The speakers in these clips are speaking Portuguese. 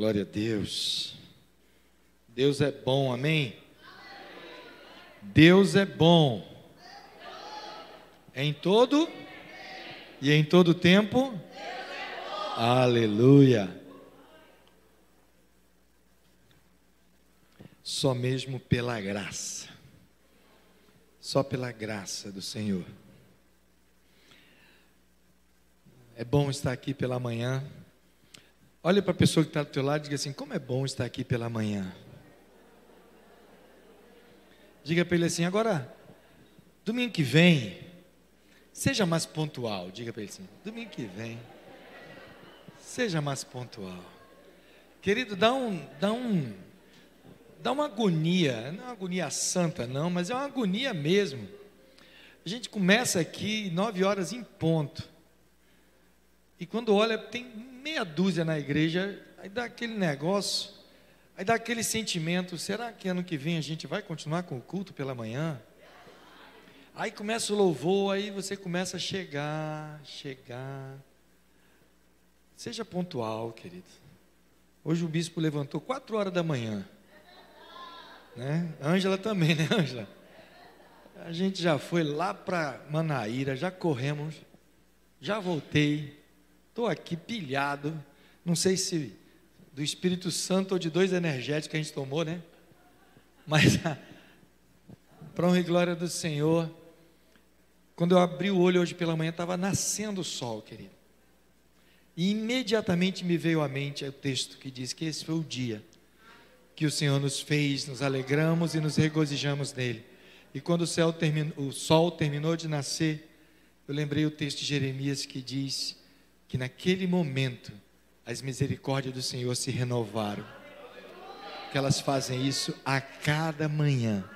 Glória a Deus. Deus é bom, amém? Deus é bom. Em todo e em todo tempo. Aleluia. Só mesmo pela graça. Só pela graça do Senhor. É bom estar aqui pela manhã. Olha para a pessoa que está do teu lado e diga assim: como é bom estar aqui pela manhã. Diga para ele assim: agora, domingo que vem, seja mais pontual. Diga para ele assim: domingo que vem, seja mais pontual. Querido, dá um, dá um, dá uma agonia, não é uma agonia santa, não, mas é uma agonia mesmo. A gente começa aqui nove horas em ponto. E quando olha, tem meia dúzia na igreja, aí dá aquele negócio, aí dá aquele sentimento: será que ano que vem a gente vai continuar com o culto pela manhã? Aí começa o louvor, aí você começa a chegar, chegar. Seja pontual, querido. Hoje o bispo levantou quatro horas da manhã. Né? Ângela também, né, Ângela? A gente já foi lá para Manaíra, já corremos, já voltei. Estou aqui pilhado, não sei se do Espírito Santo ou de dois energéticos que a gente tomou, né? Mas, para honra e glória do Senhor, quando eu abri o olho hoje pela manhã, estava nascendo o sol, querido. E imediatamente me veio à mente o texto que diz que esse foi o dia que o Senhor nos fez, nos alegramos e nos regozijamos nele. E quando o, terminou, o sol terminou de nascer, eu lembrei o texto de Jeremias que diz que naquele momento as misericórdias do Senhor se renovaram. Que elas fazem isso a cada manhã.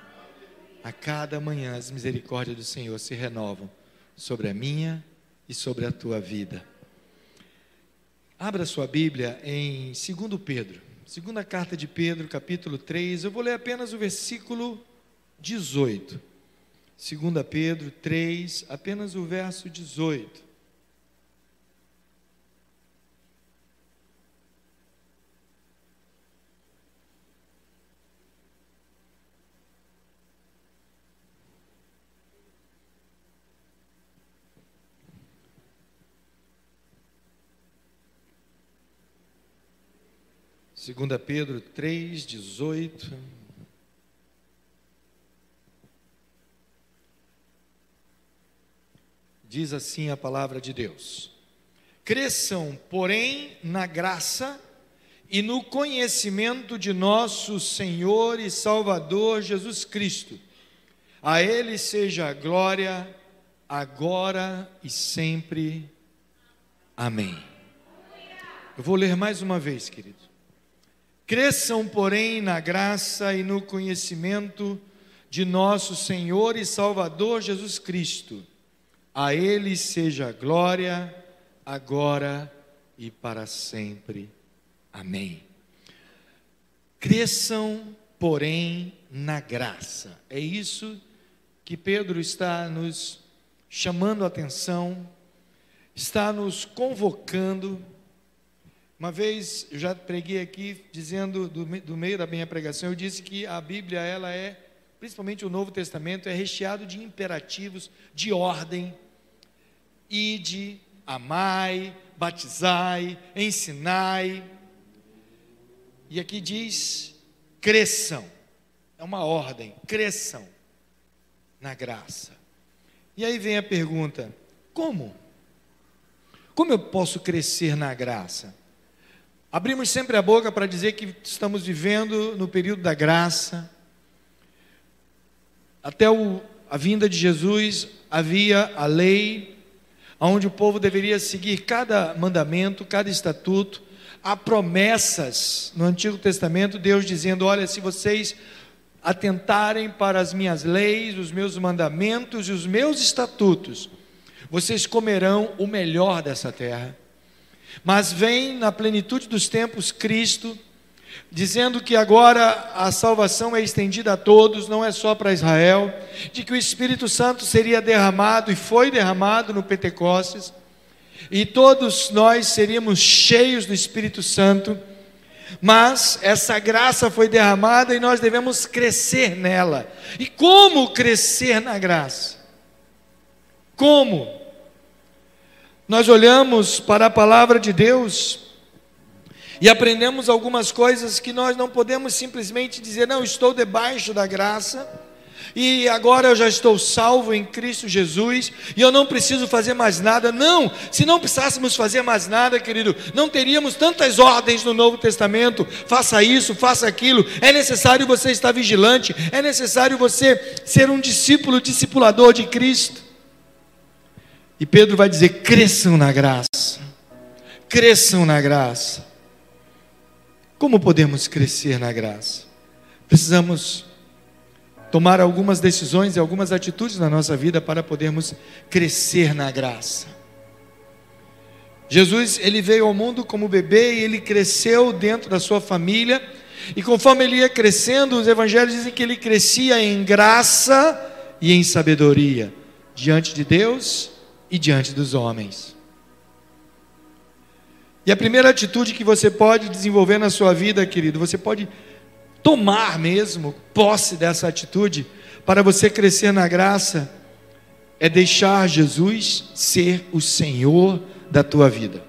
A cada manhã as misericórdias do Senhor se renovam sobre a minha e sobre a tua vida. Abra sua Bíblia em 2 Pedro, segunda carta de Pedro, capítulo 3. Eu vou ler apenas o versículo 18. 2 Pedro 3, apenas o verso 18. Segunda Pedro 3:18 Diz assim a palavra de Deus: Cresçam, porém, na graça e no conhecimento de nosso Senhor e Salvador Jesus Cristo. A Ele seja a glória, agora e sempre. Amém. Eu vou ler mais uma vez, querido. Cresçam, porém, na graça e no conhecimento de nosso Senhor e Salvador Jesus Cristo. A Ele seja glória, agora e para sempre. Amém. Cresçam, porém, na graça. É isso que Pedro está nos chamando a atenção, está nos convocando uma vez eu já preguei aqui dizendo do, do, meio da minha pregação, eu disse que a Bíblia ela é, principalmente o Novo Testamento, é recheado de imperativos de ordem, ide, amai, batizai, ensinai. E aqui diz cresçam. É uma ordem, cresçam na graça. E aí vem a pergunta: como? Como eu posso crescer na graça? Abrimos sempre a boca para dizer que estamos vivendo no período da graça. Até o, a vinda de Jesus havia a lei, onde o povo deveria seguir cada mandamento, cada estatuto. Há promessas no Antigo Testamento, Deus dizendo: Olha, se vocês atentarem para as minhas leis, os meus mandamentos e os meus estatutos, vocês comerão o melhor dessa terra. Mas vem na plenitude dos tempos Cristo, dizendo que agora a salvação é estendida a todos, não é só para Israel, de que o Espírito Santo seria derramado e foi derramado no Pentecostes, e todos nós seríamos cheios do Espírito Santo, Mas essa graça foi derramada e nós devemos crescer nela. E como crescer na graça? Como? Nós olhamos para a palavra de Deus e aprendemos algumas coisas que nós não podemos simplesmente dizer, não, estou debaixo da graça, e agora eu já estou salvo em Cristo Jesus, e eu não preciso fazer mais nada. Não, se não precisássemos fazer mais nada, querido, não teríamos tantas ordens no Novo Testamento: faça isso, faça aquilo. É necessário você estar vigilante, é necessário você ser um discípulo, discipulador de Cristo. E Pedro vai dizer: cresçam na graça, cresçam na graça. Como podemos crescer na graça? Precisamos tomar algumas decisões e algumas atitudes na nossa vida para podermos crescer na graça. Jesus, ele veio ao mundo como bebê e ele cresceu dentro da sua família, e conforme ele ia crescendo, os evangelhos dizem que ele crescia em graça e em sabedoria diante de Deus e diante dos homens. E a primeira atitude que você pode desenvolver na sua vida, querido, você pode tomar mesmo posse dessa atitude para você crescer na graça, é deixar Jesus ser o Senhor da tua vida.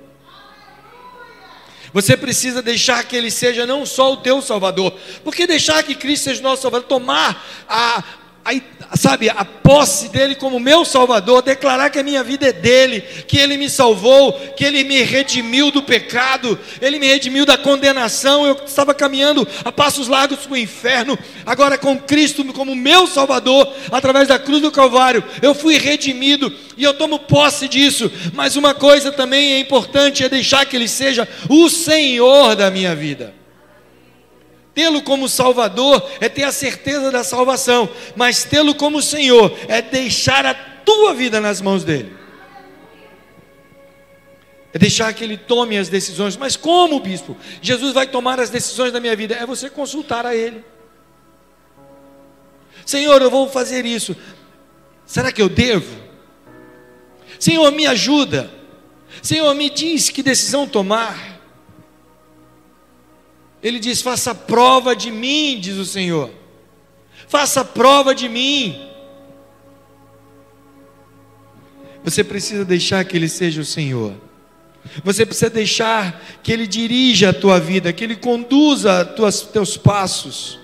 Você precisa deixar que Ele seja não só o teu Salvador, porque deixar que Cristo seja nosso Salvador, tomar a, a, sabe, a posse dele como meu Salvador, declarar que a minha vida é dele, que ele me salvou, que ele me redimiu do pecado, ele me redimiu da condenação. Eu estava caminhando a passos largos para o inferno, agora com Cristo como meu Salvador, através da cruz do Calvário, eu fui redimido e eu tomo posse disso. Mas uma coisa também é importante: é deixar que ele seja o Senhor da minha vida. Tê-lo como Salvador é ter a certeza da salvação, mas tê-lo como Senhor é deixar a tua vida nas mãos dele. É deixar que ele tome as decisões. Mas como, bispo? Jesus vai tomar as decisões da minha vida? É você consultar a ele. Senhor, eu vou fazer isso. Será que eu devo? Senhor, me ajuda. Senhor, me diz que decisão tomar. Ele diz: Faça prova de mim, diz o Senhor. Faça prova de mim. Você precisa deixar que Ele seja o Senhor. Você precisa deixar que Ele dirija a tua vida, que Ele conduza os teus passos.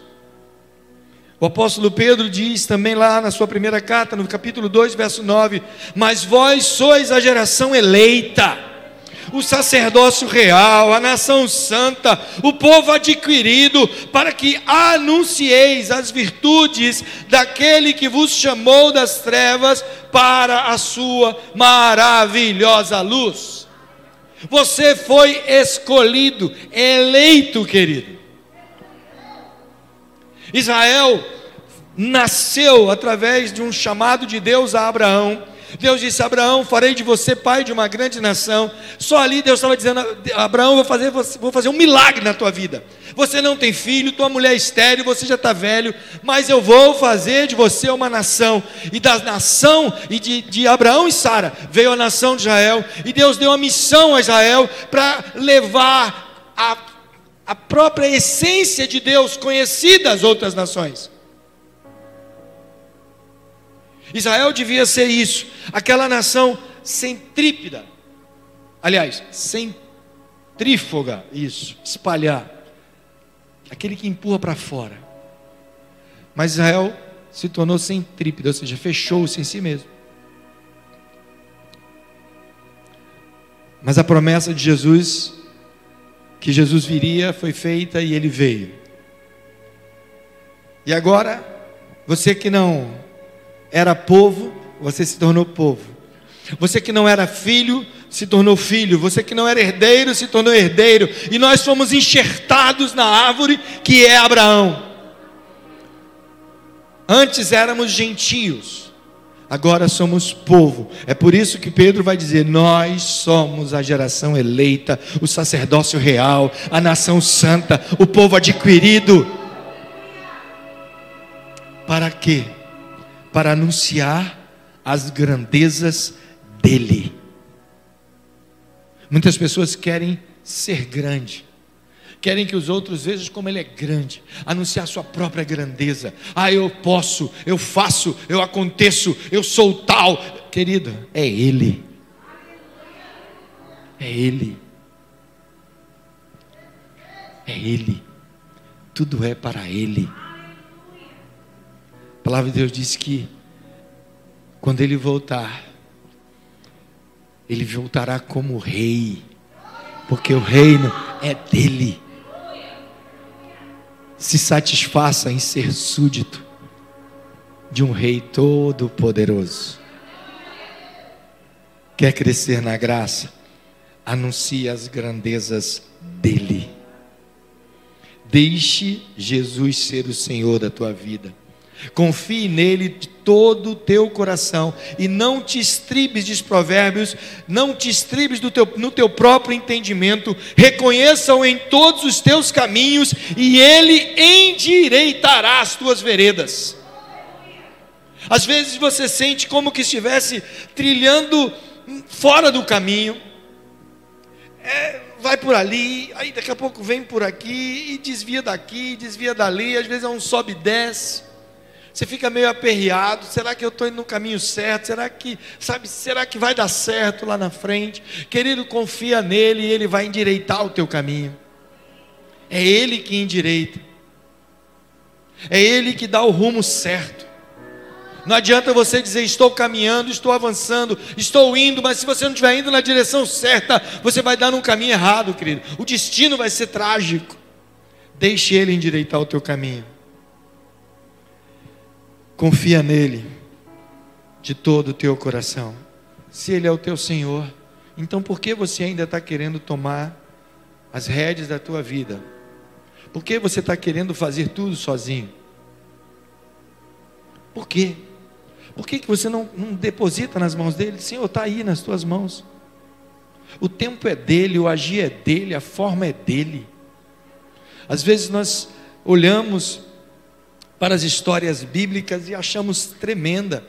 O apóstolo Pedro diz também lá na sua primeira carta, no capítulo 2, verso 9: Mas vós sois a geração eleita o sacerdócio real, a nação santa, o povo adquirido, para que anuncieis as virtudes daquele que vos chamou das trevas para a sua maravilhosa luz. Você foi escolhido, eleito, querido. Israel nasceu através de um chamado de Deus a Abraão Deus disse a Abraão: Farei de você pai de uma grande nação. Só ali Deus estava dizendo: Abraão, vou fazer, vou fazer um milagre na tua vida. Você não tem filho, tua mulher é estéreo, você já está velho, mas eu vou fazer de você uma nação. E da nação e de, de Abraão e Sara veio a nação de Israel. E Deus deu uma missão a Israel para levar a, a própria essência de Deus conhecida às outras nações. Israel devia ser isso, aquela nação centrípeda. Aliás, centrífuga, isso, espalhar. Aquele que empurra para fora. Mas Israel se tornou centrípeda, ou seja, fechou-se em si mesmo. Mas a promessa de Jesus, que Jesus viria, foi feita e ele veio. E agora, você que não era povo, você se tornou povo. Você que não era filho, se tornou filho. Você que não era herdeiro, se tornou herdeiro. E nós fomos enxertados na árvore que é Abraão. Antes éramos gentios, agora somos povo. É por isso que Pedro vai dizer: Nós somos a geração eleita, o sacerdócio real, a nação santa, o povo adquirido. Para quê? Para anunciar as grandezas dele. Muitas pessoas querem ser grande, querem que os outros vejam como ele é grande, anunciar sua própria grandeza. Ah, eu posso, eu faço, eu aconteço, eu sou tal. Querido, é ele. É ele. É ele. Tudo é para ele. A palavra de Deus diz que quando ele voltar, ele voltará como rei, porque o reino é dele se satisfaça em ser súdito de um Rei Todo-Poderoso. Quer crescer na graça? Anuncie as grandezas dEle. Deixe Jesus ser o Senhor da tua vida. Confie nele de todo o teu coração e não te estribes de provérbios, não te estribes teu, no teu próprio entendimento, reconheça-o em todos os teus caminhos e ele endireitará as tuas veredas. Às vezes você sente como que estivesse trilhando fora do caminho, é, vai por ali, aí daqui a pouco vem por aqui e desvia daqui, desvia dali, às vezes é um sobe e desce. Você fica meio aperreado, será que eu estou indo no caminho certo? Será que, sabe, será que vai dar certo lá na frente? Querido, confia nele e ele vai endireitar o teu caminho. É ele que endireita. É ele que dá o rumo certo. Não adianta você dizer estou caminhando, estou avançando, estou indo, mas se você não estiver indo na direção certa, você vai dar num caminho errado, querido. O destino vai ser trágico. Deixe ele endireitar o teu caminho. Confia nele de todo o teu coração. Se ele é o teu Senhor, então por que você ainda está querendo tomar as rédeas da tua vida? Por que você está querendo fazer tudo sozinho? Por quê? Por que, que você não, não deposita nas mãos dele? Senhor, está aí nas tuas mãos. O tempo é dele, o agir é dele, a forma é dele. Às vezes nós olhamos para as histórias bíblicas e achamos tremenda.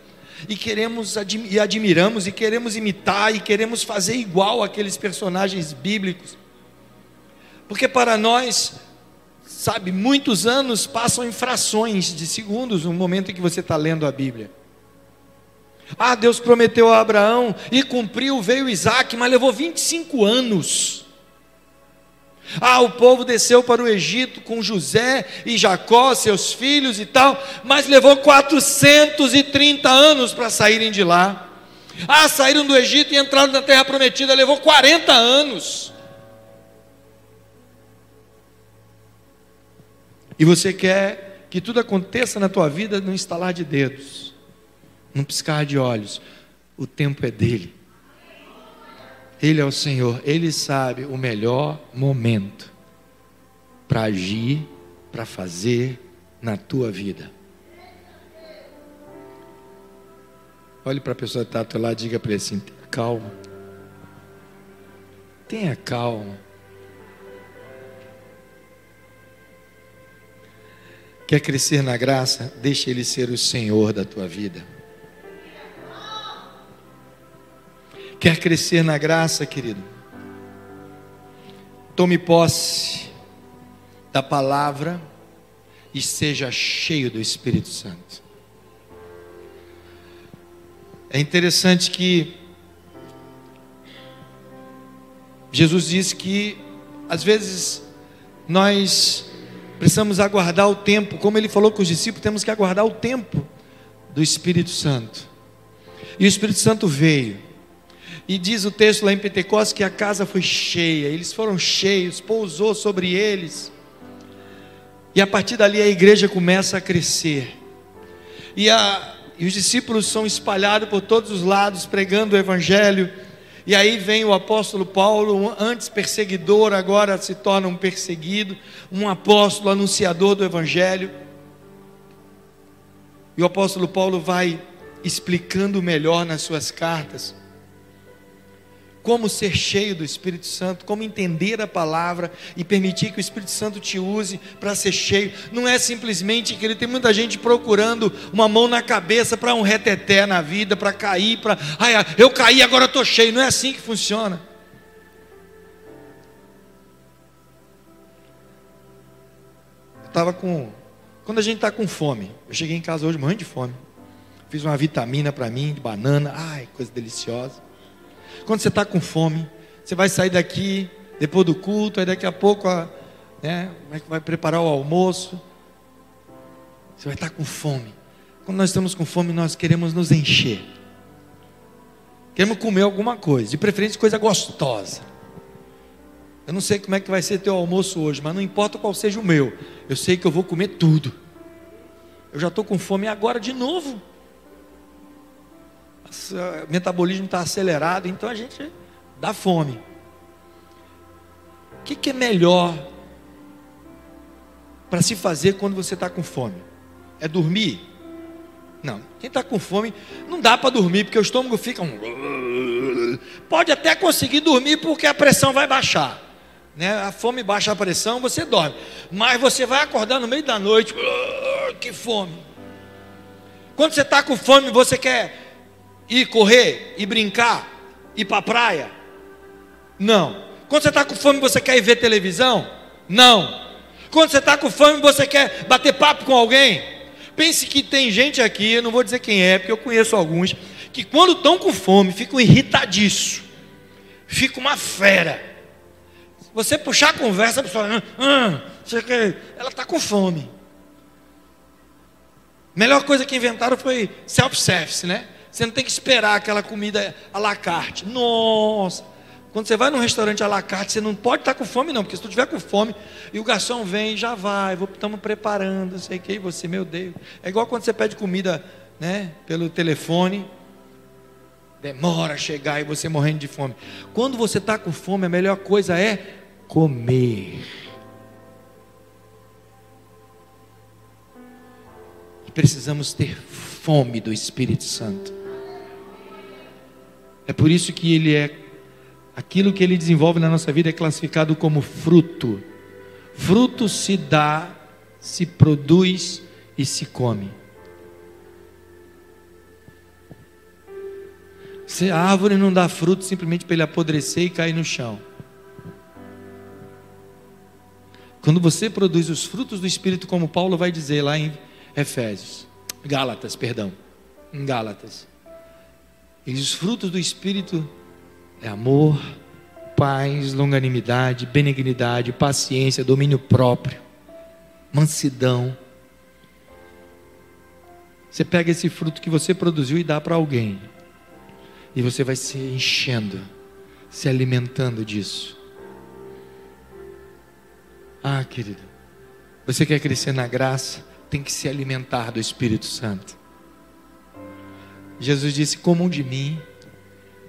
E queremos e admiramos e queremos imitar e queremos fazer igual aqueles personagens bíblicos. Porque para nós, sabe, muitos anos passam em frações de segundos no momento em que você está lendo a Bíblia. Ah, Deus prometeu a Abraão e cumpriu, veio Isaac, mas levou 25 anos. Ah, o povo desceu para o Egito com José e Jacó, seus filhos e tal, mas levou 430 anos para saírem de lá. Ah, saíram do Egito e entraram na terra prometida, levou 40 anos. E você quer que tudo aconteça na tua vida num instalar de dedos, num piscar de olhos. O tempo é dele. Ele é o Senhor, Ele sabe o melhor momento para agir, para fazer na tua vida. Olhe para a pessoa que está teu lado e diga para ele assim: calma. Tenha calma. Quer crescer na graça? Deixe Ele ser o Senhor da tua vida. Quer crescer na graça, querido? Tome posse da palavra e seja cheio do Espírito Santo. É interessante que Jesus disse que às vezes nós precisamos aguardar o tempo, como ele falou com os discípulos, temos que aguardar o tempo do Espírito Santo. E o Espírito Santo veio. E diz o texto lá em Pentecostes que a casa foi cheia, eles foram cheios, pousou sobre eles. E a partir dali a igreja começa a crescer. E, a, e os discípulos são espalhados por todos os lados, pregando o Evangelho. E aí vem o apóstolo Paulo, antes perseguidor, agora se torna um perseguido, um apóstolo anunciador do Evangelho. E o apóstolo Paulo vai explicando melhor nas suas cartas como ser cheio do Espírito Santo, como entender a palavra e permitir que o Espírito Santo te use para ser cheio. Não é simplesmente que ele tem muita gente procurando uma mão na cabeça para um reteté na vida, para cair, para, ai, eu caí, agora estou cheio. Não é assim que funciona. tava com. Quando a gente está com fome, eu cheguei em casa hoje morrendo de fome. Fiz uma vitamina para mim, de banana, ai, coisa deliciosa. Quando você está com fome, você vai sair daqui depois do culto, aí daqui a pouco né, vai preparar o almoço. Você vai estar com fome. Quando nós estamos com fome, nós queremos nos encher. Queremos comer alguma coisa, de preferência coisa gostosa. Eu não sei como é que vai ser teu almoço hoje, mas não importa qual seja o meu. Eu sei que eu vou comer tudo. Eu já estou com fome agora de novo. O metabolismo está acelerado, então a gente dá fome. O que, que é melhor para se fazer quando você está com fome? É dormir? Não. Quem está com fome não dá para dormir porque o estômago fica um. Pode até conseguir dormir porque a pressão vai baixar. Né? A fome baixa a pressão, você dorme. Mas você vai acordar no meio da noite. Que fome. Quando você está com fome, você quer ir correr, ir brincar, ir para a praia? Não. Quando você está com fome, você quer ir ver televisão? Não. Quando você está com fome, você quer bater papo com alguém? Pense que tem gente aqui, eu não vou dizer quem é, porque eu conheço alguns, que quando estão com fome, ficam irritadiços, fica uma fera. Você puxar a conversa, a pessoa, ah, ah, ela está com fome. Melhor coisa que inventaram foi self-service, né? Você não tem que esperar aquela comida à la carte. Nossa, quando você vai num restaurante à la carte, você não pode estar com fome, não, porque se tu tiver com fome e o garçom vem, já vai, estamos preparando, não sei o que, e você, meu Deus. É igual quando você pede comida né, pelo telefone, demora a chegar e você morrendo de fome. Quando você está com fome, a melhor coisa é comer. E precisamos ter fome do Espírito Santo. É por isso que ele é aquilo que ele desenvolve na nossa vida é classificado como fruto. Fruto se dá, se produz e se come. Se a árvore não dá fruto simplesmente para ele apodrecer e cair no chão. Quando você produz os frutos do Espírito, como Paulo vai dizer lá em Efésios, Gálatas, perdão, em Gálatas. E os frutos do Espírito é amor, paz, longanimidade, benignidade, paciência, domínio próprio, mansidão. Você pega esse fruto que você produziu e dá para alguém, e você vai se enchendo, se alimentando disso. Ah, querido, você quer crescer na graça, tem que se alimentar do Espírito Santo. Jesus disse: Comam de mim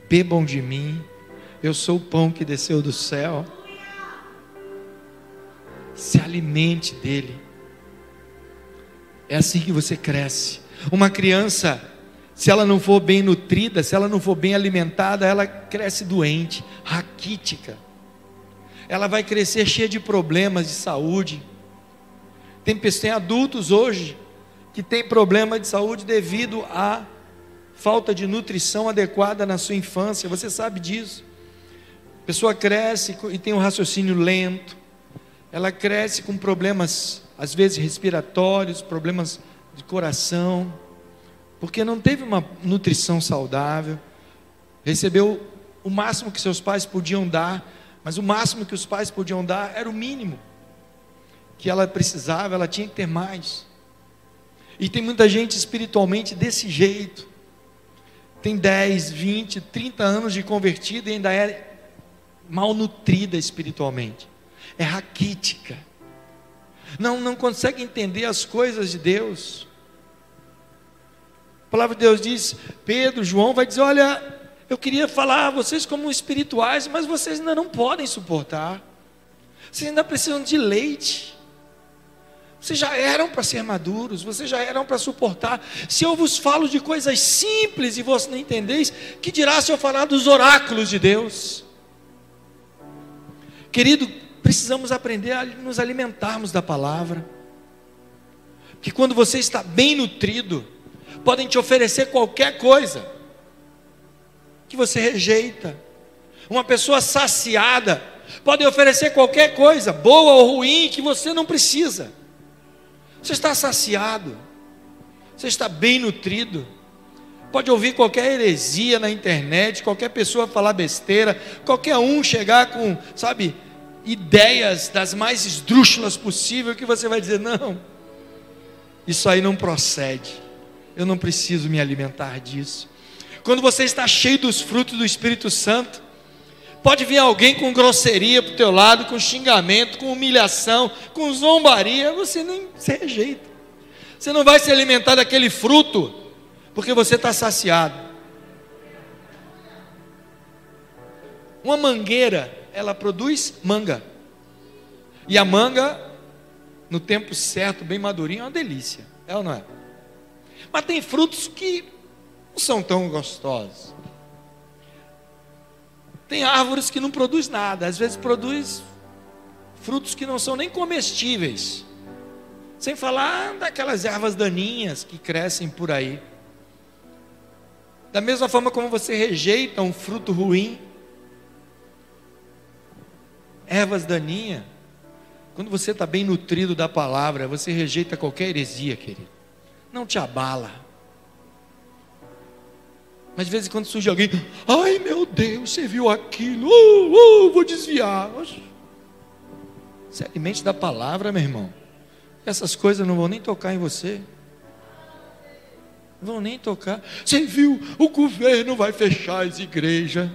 bebam de mim, eu sou o pão que desceu do céu. Se alimente dele. É assim que você cresce. Uma criança, se ela não for bem nutrida, se ela não for bem alimentada, ela cresce doente, raquítica. Ela vai crescer cheia de problemas de saúde. Tem, tem adultos hoje que têm problema de saúde devido a falta de nutrição adequada na sua infância, você sabe disso. A pessoa cresce e tem um raciocínio lento, ela cresce com problemas, às vezes respiratórios, problemas de coração, porque não teve uma nutrição saudável, recebeu o máximo que seus pais podiam dar, mas o máximo que os pais podiam dar era o mínimo que ela precisava, ela tinha que ter mais. E tem muita gente espiritualmente desse jeito tem 10, 20, 30 anos de convertido e ainda é malnutrida espiritualmente. É raquítica. Não, não consegue entender as coisas de Deus. A palavra de Deus diz, Pedro, João vai dizer: Olha, eu queria falar a vocês como espirituais, mas vocês ainda não podem suportar. Vocês ainda precisam de leite. Vocês já eram para ser maduros, vocês já eram para suportar. Se eu vos falo de coisas simples e vós não entendeis, que dirá se eu falar dos oráculos de Deus? Querido, precisamos aprender a nos alimentarmos da palavra. Que quando você está bem nutrido, podem te oferecer qualquer coisa que você rejeita. Uma pessoa saciada pode oferecer qualquer coisa, boa ou ruim, que você não precisa Você está saciado. Você está bem nutrido. Pode ouvir qualquer heresia na internet, qualquer pessoa falar besteira, qualquer um chegar com, sabe, ideias das mais esdrúxulas possível que você vai dizer: não, isso aí não procede. Eu não preciso me alimentar disso. Quando você está cheio dos frutos do Espírito Santo, pode vir alguém com grosseria para o teu lado, com xingamento, com humilhação, com zombaria, você nem se rejeita. Você não vai se alimentar daquele fruto, porque você está saciado. Uma mangueira, ela produz manga. E a manga, no tempo certo, bem madurinha, é uma delícia. É ou não é? Mas tem frutos que não são tão gostosos. Tem árvores que não produz nada, às vezes produz frutos que não são nem comestíveis. Sem falar daquelas ervas daninhas que crescem por aí. Da mesma forma como você rejeita um fruto ruim, ervas daninhas, quando você está bem nutrido da palavra, você rejeita qualquer heresia, querido. Não te abala. Mas de vez em quando surge alguém, ai meu Deus, você viu aquilo, uh, uh, vou desviar. Se alimente da palavra, meu irmão. Essas coisas não vão nem tocar em você. Não vão nem tocar. Você viu, o governo vai fechar as igrejas.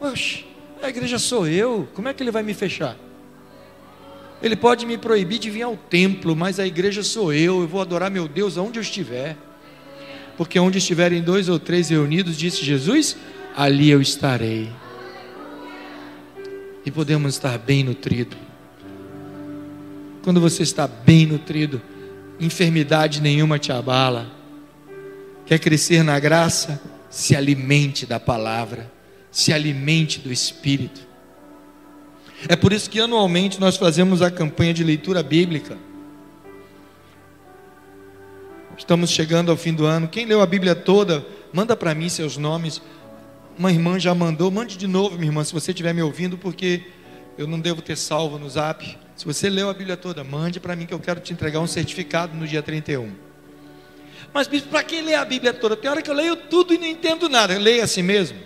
Oxe, a igreja sou eu. Como é que ele vai me fechar? Ele pode me proibir de vir ao templo, mas a igreja sou eu. Eu vou adorar meu Deus aonde eu estiver. Porque onde estiverem dois ou três reunidos, disse Jesus, ali eu estarei. E podemos estar bem nutridos quando você está bem nutrido, enfermidade nenhuma te abala. Quer crescer na graça? Se alimente da palavra, se alimente do Espírito. É por isso que anualmente nós fazemos a campanha de leitura bíblica. Estamos chegando ao fim do ano. Quem leu a Bíblia toda, manda para mim seus nomes. Uma irmã já mandou, mande de novo, minha irmã, se você estiver me ouvindo, porque eu não devo ter salvo no zap. Se você leu a Bíblia toda, mande para mim que eu quero te entregar um certificado no dia 31. Mas, bispo, para quem lê a Bíblia toda? Tem hora que eu leio tudo e não entendo nada. Leia assim mesmo.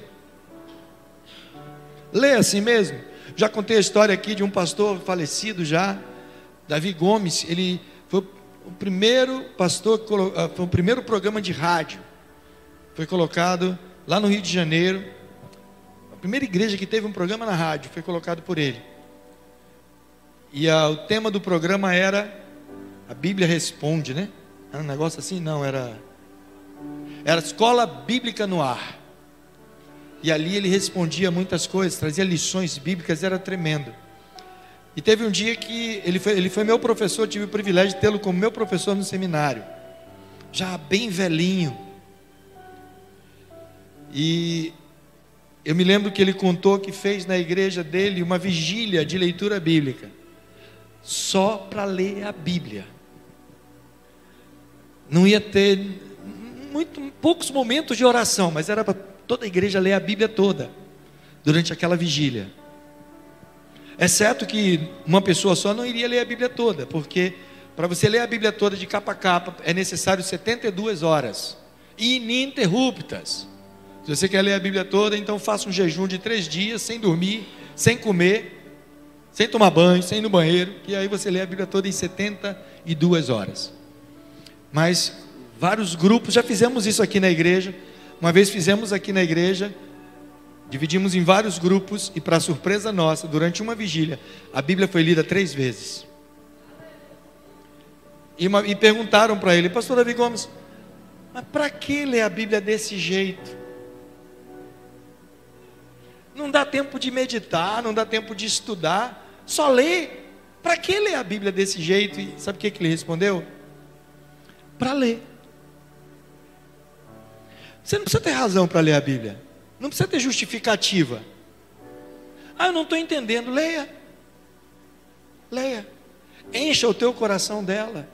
Leia assim mesmo. Já contei a história aqui de um pastor falecido já, Davi Gomes. Ele foi o primeiro pastor, ah, foi o primeiro programa de rádio. Foi colocado lá no Rio de Janeiro. A primeira igreja que teve um programa na rádio foi colocado por ele. E a, o tema do programa era A Bíblia Responde, né? Era um negócio assim? Não, era. Era Escola Bíblica no Ar. E ali ele respondia muitas coisas, trazia lições bíblicas, era tremendo. E teve um dia que ele foi, ele foi meu professor, tive o privilégio de tê-lo como meu professor no seminário, já bem velhinho. E eu me lembro que ele contou que fez na igreja dele uma vigília de leitura bíblica só para ler a Bíblia. Não ia ter muito, poucos momentos de oração, mas era para toda a igreja ler a Bíblia toda durante aquela vigília. É certo que uma pessoa só não iria ler a Bíblia toda, porque para você ler a Bíblia toda de capa a capa é necessário 72 horas ininterruptas. Se você quer ler a Bíblia toda, então faça um jejum de três dias, sem dormir, sem comer, sem tomar banho, sem ir no banheiro, e aí você lê a Bíblia toda em 72 horas. Mas vários grupos, já fizemos isso aqui na igreja. Uma vez fizemos aqui na igreja, dividimos em vários grupos, e para surpresa nossa, durante uma vigília, a Bíblia foi lida três vezes. E, uma, e perguntaram para ele, pastor Davi Gomes, mas para que ler a Bíblia desse jeito? Não dá tempo de meditar, não dá tempo de estudar. Só lê. Para que ler a Bíblia desse jeito? E sabe o que, que ele respondeu? Para ler. Você não precisa ter razão para ler a Bíblia. Não precisa ter justificativa. Ah, eu não estou entendendo. Leia. Leia. Encha o teu coração dela.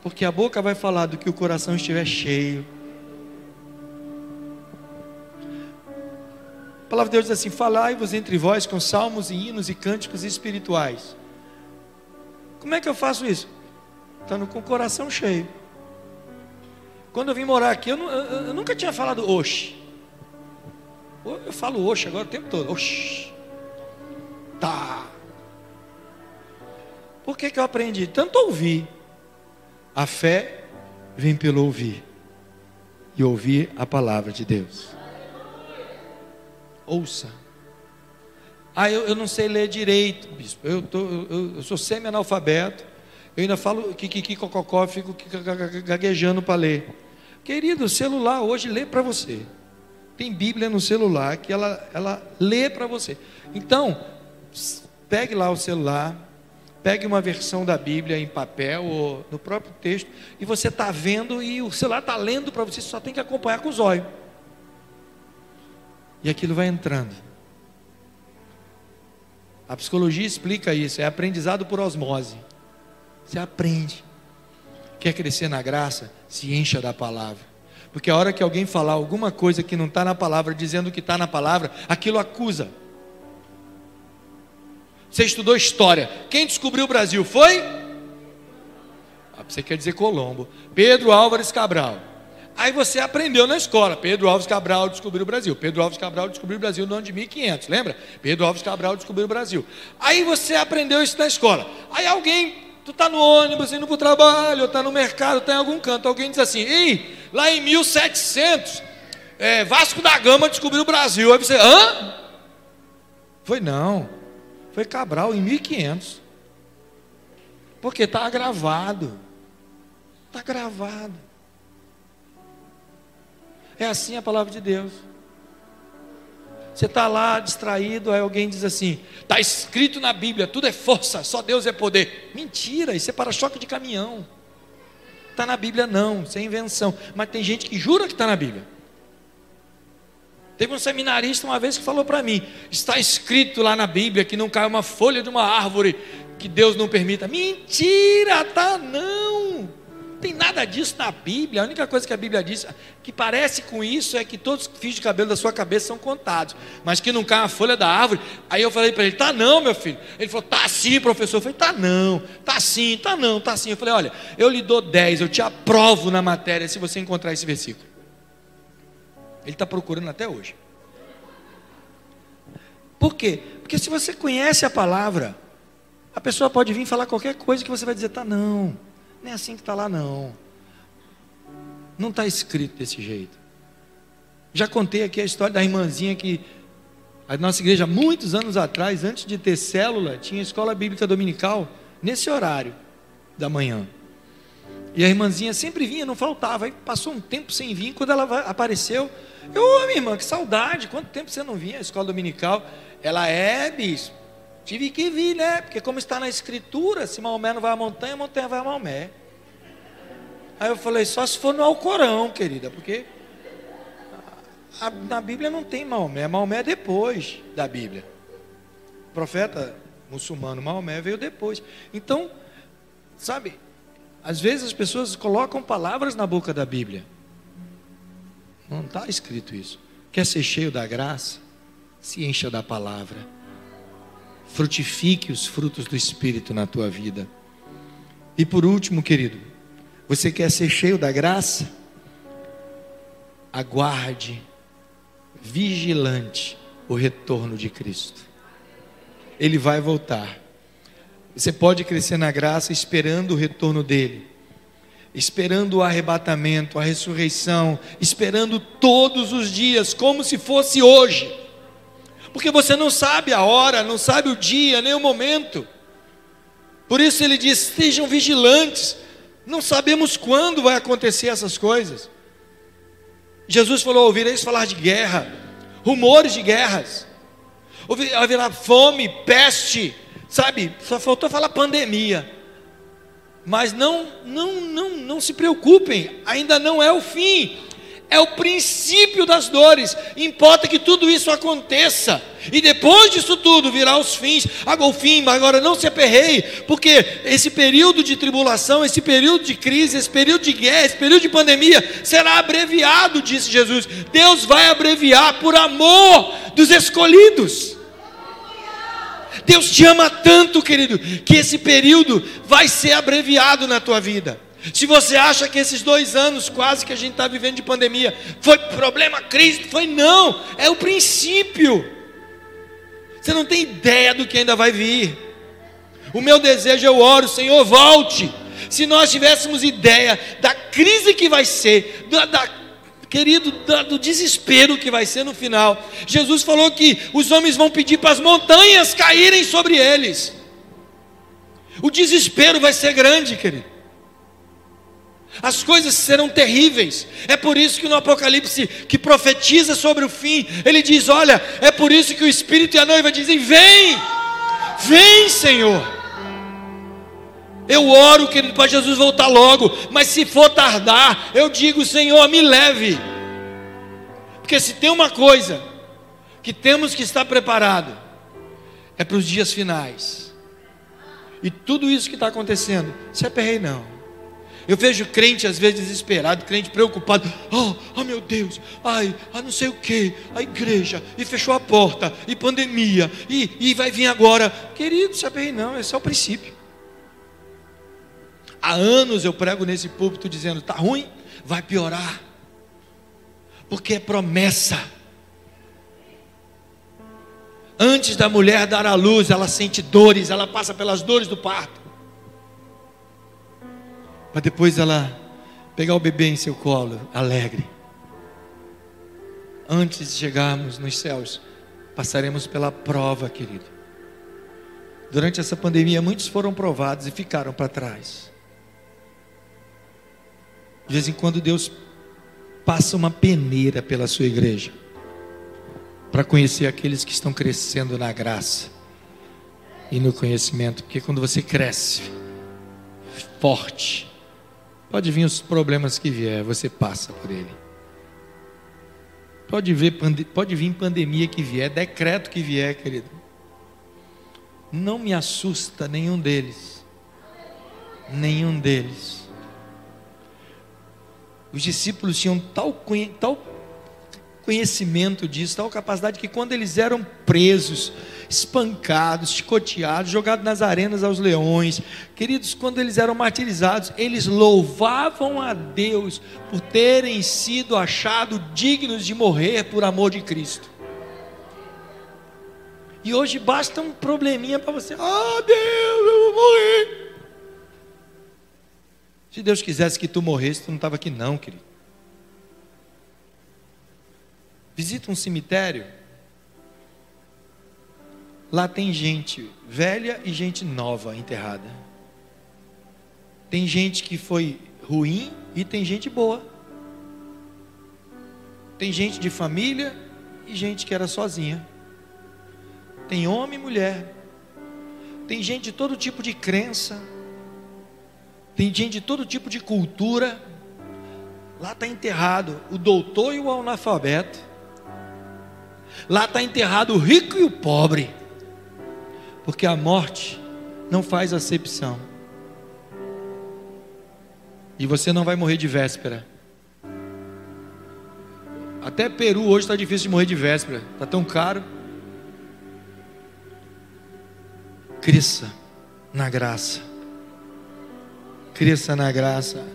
Porque a boca vai falar do que o coração estiver cheio. A palavra de Deus diz assim: Falai-vos entre vós com salmos e hinos e cânticos espirituais. Como é que eu faço isso? estando com o coração cheio. Quando eu vim morar aqui, eu, eu, eu nunca tinha falado oxe. Eu falo oxe agora o tempo todo. Oxe. Tá. Por que, que eu aprendi? Tanto ouvir. A fé vem pelo ouvir. E ouvir a palavra de Deus. Ouça. Ah, eu, eu não sei ler direito, bispo. Eu, tô, eu, eu sou semi-analfabeto. Eu ainda falo que cococó, fico gaguejando para ler. Querido, o celular hoje lê para você. Tem Bíblia no celular que ela, ela lê para você. Então, pegue lá o celular, pegue uma versão da Bíblia em papel ou no próprio texto, e você está vendo e o celular está lendo para você, só tem que acompanhar com os olhos. E aquilo vai entrando. A psicologia explica isso, é aprendizado por osmose. Você aprende. Quer crescer na graça? Se encha da palavra. Porque a hora que alguém falar alguma coisa que não está na palavra, dizendo que está na palavra, aquilo acusa. Você estudou história. Quem descobriu o Brasil foi? Ah, você quer dizer Colombo. Pedro Álvares Cabral. Aí você aprendeu na escola. Pedro Álvares Cabral descobriu o Brasil. Pedro Álvares Cabral descobriu o Brasil no ano de 1500, lembra? Pedro Álvares Cabral descobriu o Brasil. Aí você aprendeu isso na escola. Aí alguém Tu está no ônibus indo para o trabalho, está no mercado, está em algum canto. Alguém diz assim: Ei, lá em 1700, é, Vasco da Gama descobriu o Brasil. Aí você, hã? Foi não, foi Cabral em 1500. Porque está gravado. Está gravado. É assim a palavra de Deus. Você está lá distraído, aí alguém diz assim: está escrito na Bíblia, tudo é força, só Deus é poder. Mentira, isso é para-choque de caminhão. Está na Bíblia, não, isso é invenção. Mas tem gente que jura que está na Bíblia. Teve um seminarista uma vez que falou para mim: está escrito lá na Bíblia que não cai uma folha de uma árvore que Deus não permita. Mentira, tá não tem nada disso na Bíblia. A única coisa que a Bíblia diz que parece com isso é que todos os fios de cabelo da sua cabeça são contados, mas que não cai a folha da árvore. Aí eu falei para ele: tá não, meu filho. Ele falou: tá sim, professor. Eu falei: tá não, tá sim, tá não, tá sim. Eu falei: olha, eu lhe dou 10, eu te aprovo na matéria se você encontrar esse versículo. Ele está procurando até hoje. Por quê? Porque se você conhece a palavra, a pessoa pode vir falar qualquer coisa que você vai dizer: tá não. Não é assim que está lá, não. Não está escrito desse jeito. Já contei aqui a história da irmãzinha que a nossa igreja, muitos anos atrás, antes de ter célula, tinha escola bíblica dominical nesse horário da manhã. E a irmãzinha sempre vinha, não faltava. Aí passou um tempo sem vir. Quando ela apareceu, eu, ô minha irmã, que saudade, quanto tempo você não vinha à escola dominical? Ela é, bispo. Tive que vir, né? Porque como está na escritura, se Maomé não vai à montanha, a montanha vai a Maomé. Aí eu falei, só se for no Alcorão, querida, porque a, na Bíblia não tem Maomé, Maomé é depois da Bíblia. O profeta muçulmano Maomé veio depois. Então, sabe, às vezes as pessoas colocam palavras na boca da Bíblia. Não está escrito isso. Quer ser cheio da graça? Se encha da palavra frutifique os frutos do Espírito na tua vida. E por último, querido, você quer ser cheio da graça? Aguarde, vigilante, o retorno de Cristo. Ele vai voltar. Você pode crescer na graça esperando o retorno dele, esperando o arrebatamento, a ressurreição, esperando todos os dias, como se fosse hoje porque você não sabe a hora, não sabe o dia, nem o momento. Por isso ele diz: estejam vigilantes, não sabemos quando vai acontecer essas coisas. Jesus falou: ouvireis falar de guerra, rumores de guerras, haverá fome, peste, sabe? Só faltou falar pandemia. Mas não, não, não, não se preocupem, ainda não é o fim é o princípio das dores. Importa que tudo isso aconteça. E depois disso tudo virá os fins. Agora o fim, agora não se aperreie, porque esse período de tribulação, esse período de crise, esse período de guerra, esse período de pandemia será abreviado, disse Jesus. Deus vai abreviar por amor dos escolhidos. Deus te ama tanto, querido, que esse período vai ser abreviado na tua vida. Se você acha que esses dois anos quase que a gente está vivendo de pandemia foi problema, crise, foi não, é o princípio. Você não tem ideia do que ainda vai vir. O meu desejo, eu oro, Senhor, volte. Se nós tivéssemos ideia da crise que vai ser, da, da querido, da, do desespero que vai ser no final. Jesus falou que os homens vão pedir para as montanhas caírem sobre eles. O desespero vai ser grande, querido. As coisas serão terríveis. É por isso que no Apocalipse, que profetiza sobre o fim, ele diz: Olha, é por isso que o Espírito e a noiva dizem: Vem, vem, Senhor. Eu oro, querido, para Jesus voltar logo, mas se for tardar, eu digo: Senhor, me leve. Porque se tem uma coisa que temos que estar preparado, é para os dias finais. E tudo isso que está acontecendo, se aperrei não. Eu vejo crente às vezes desesperado, crente preocupado. Oh, oh meu Deus, ai, ah, não sei o que, a igreja, e fechou a porta, e pandemia, e, e vai vir agora. Querido, aperrei não, esse é o princípio. Há anos eu prego nesse púlpito dizendo: está ruim, vai piorar, porque é promessa. Antes da mulher dar à luz, ela sente dores, ela passa pelas dores do parto. Para depois ela pegar o bebê em seu colo, alegre. Antes de chegarmos nos céus, passaremos pela prova, querido. Durante essa pandemia, muitos foram provados e ficaram para trás. De vez em quando Deus passa uma peneira pela sua igreja para conhecer aqueles que estão crescendo na graça e no conhecimento, porque quando você cresce forte, pode vir os problemas que vier, você passa por ele. Pode, ver, pode vir pandemia que vier, decreto que vier, querido. Não me assusta nenhum deles. Nenhum deles. Os discípulos tinham tal, tal conhecimento disso, tal capacidade, que quando eles eram presos, espancados, chicoteados, jogados nas arenas aos leões, queridos, quando eles eram martirizados, eles louvavam a Deus por terem sido achados dignos de morrer por amor de Cristo. E hoje basta um probleminha para você, ah Deus, eu vou morrer. Se Deus quisesse que tu morresse, tu não estava aqui, não, querido. Visita um cemitério. Lá tem gente velha e gente nova enterrada. Tem gente que foi ruim e tem gente boa. Tem gente de família e gente que era sozinha. Tem homem e mulher. Tem gente de todo tipo de crença tem gente de todo tipo de cultura. Lá está enterrado o doutor e o analfabeto. Lá está enterrado o rico e o pobre. Porque a morte não faz acepção. E você não vai morrer de véspera. Até Peru hoje está difícil de morrer de véspera. Está tão caro. Cresça na graça cresça na graça,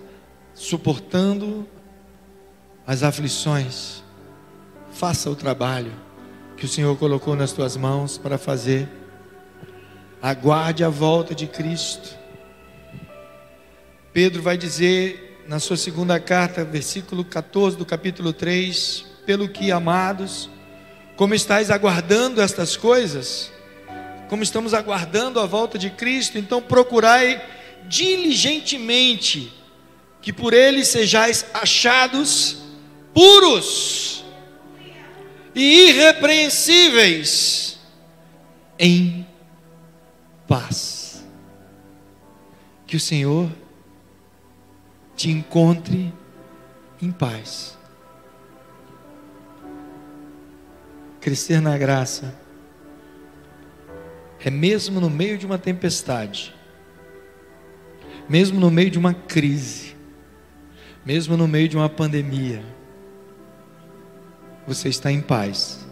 suportando as aflições. Faça o trabalho que o Senhor colocou nas tuas mãos para fazer. Aguarde a volta de Cristo. Pedro vai dizer na sua segunda carta, versículo 14 do capítulo 3: Pelo que, amados, como estáis aguardando estas coisas, como estamos aguardando a volta de Cristo, então procurai diligentemente, que por ele sejais achados puros e irrepreensíveis em paz. Que o Senhor te encontre em paz. Crescer na graça é mesmo no meio de uma tempestade mesmo no meio de uma crise, mesmo no meio de uma pandemia, você está em paz.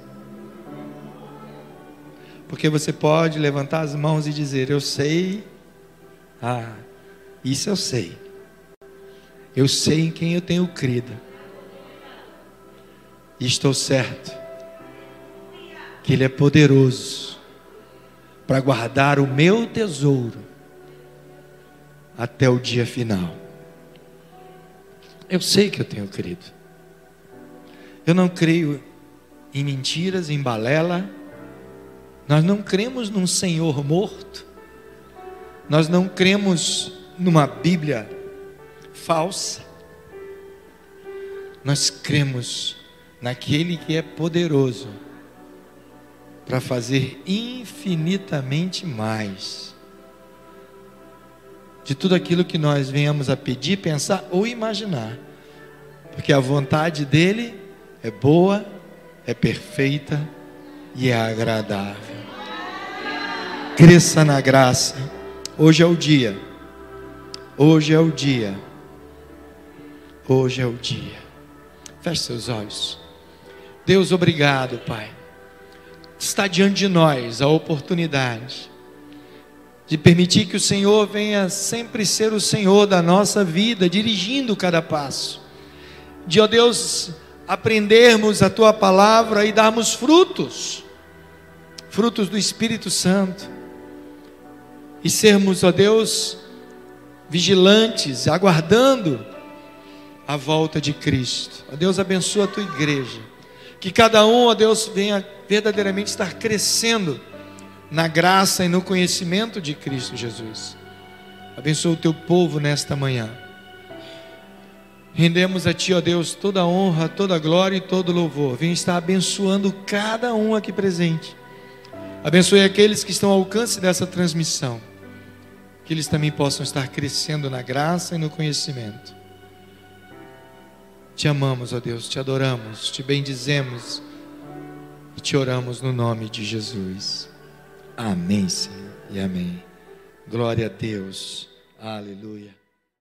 Porque você pode levantar as mãos e dizer: Eu sei, ah, isso eu sei. Eu sei em quem eu tenho crido. E estou certo que Ele é poderoso para guardar o meu tesouro até o dia final. Eu sei que eu tenho crido. Eu não creio em mentiras, em balela. Nós não cremos num Senhor morto. Nós não cremos numa Bíblia falsa. Nós cremos naquele que é poderoso para fazer infinitamente mais de tudo aquilo que nós venhamos a pedir, pensar ou imaginar, porque a vontade dele é boa, é perfeita e é agradável. Cresça na graça. Hoje é o dia. Hoje é o dia. Hoje é o dia. Feche seus olhos. Deus, obrigado, Pai. Está diante de nós a oportunidade de permitir que o Senhor venha sempre ser o Senhor da nossa vida, dirigindo cada passo. De, ó Deus, aprendermos a tua palavra e darmos frutos, frutos do Espírito Santo, e sermos, ó Deus, vigilantes, aguardando a volta de Cristo. Ó Deus, abençoa a tua igreja, que cada um, ó Deus, venha verdadeiramente estar crescendo na graça e no conhecimento de Cristo Jesus. Abençoa o teu povo nesta manhã. Rendemos a Ti, ó Deus, toda a honra, toda a glória e todo o louvor. Vem estar abençoando cada um aqui presente. Abençoe aqueles que estão ao alcance dessa transmissão. Que eles também possam estar crescendo na graça e no conhecimento. Te amamos, ó Deus, te adoramos, te bendizemos e te oramos no nome de Jesus. Amém, Senhor, e amém. Glória a Deus. Aleluia.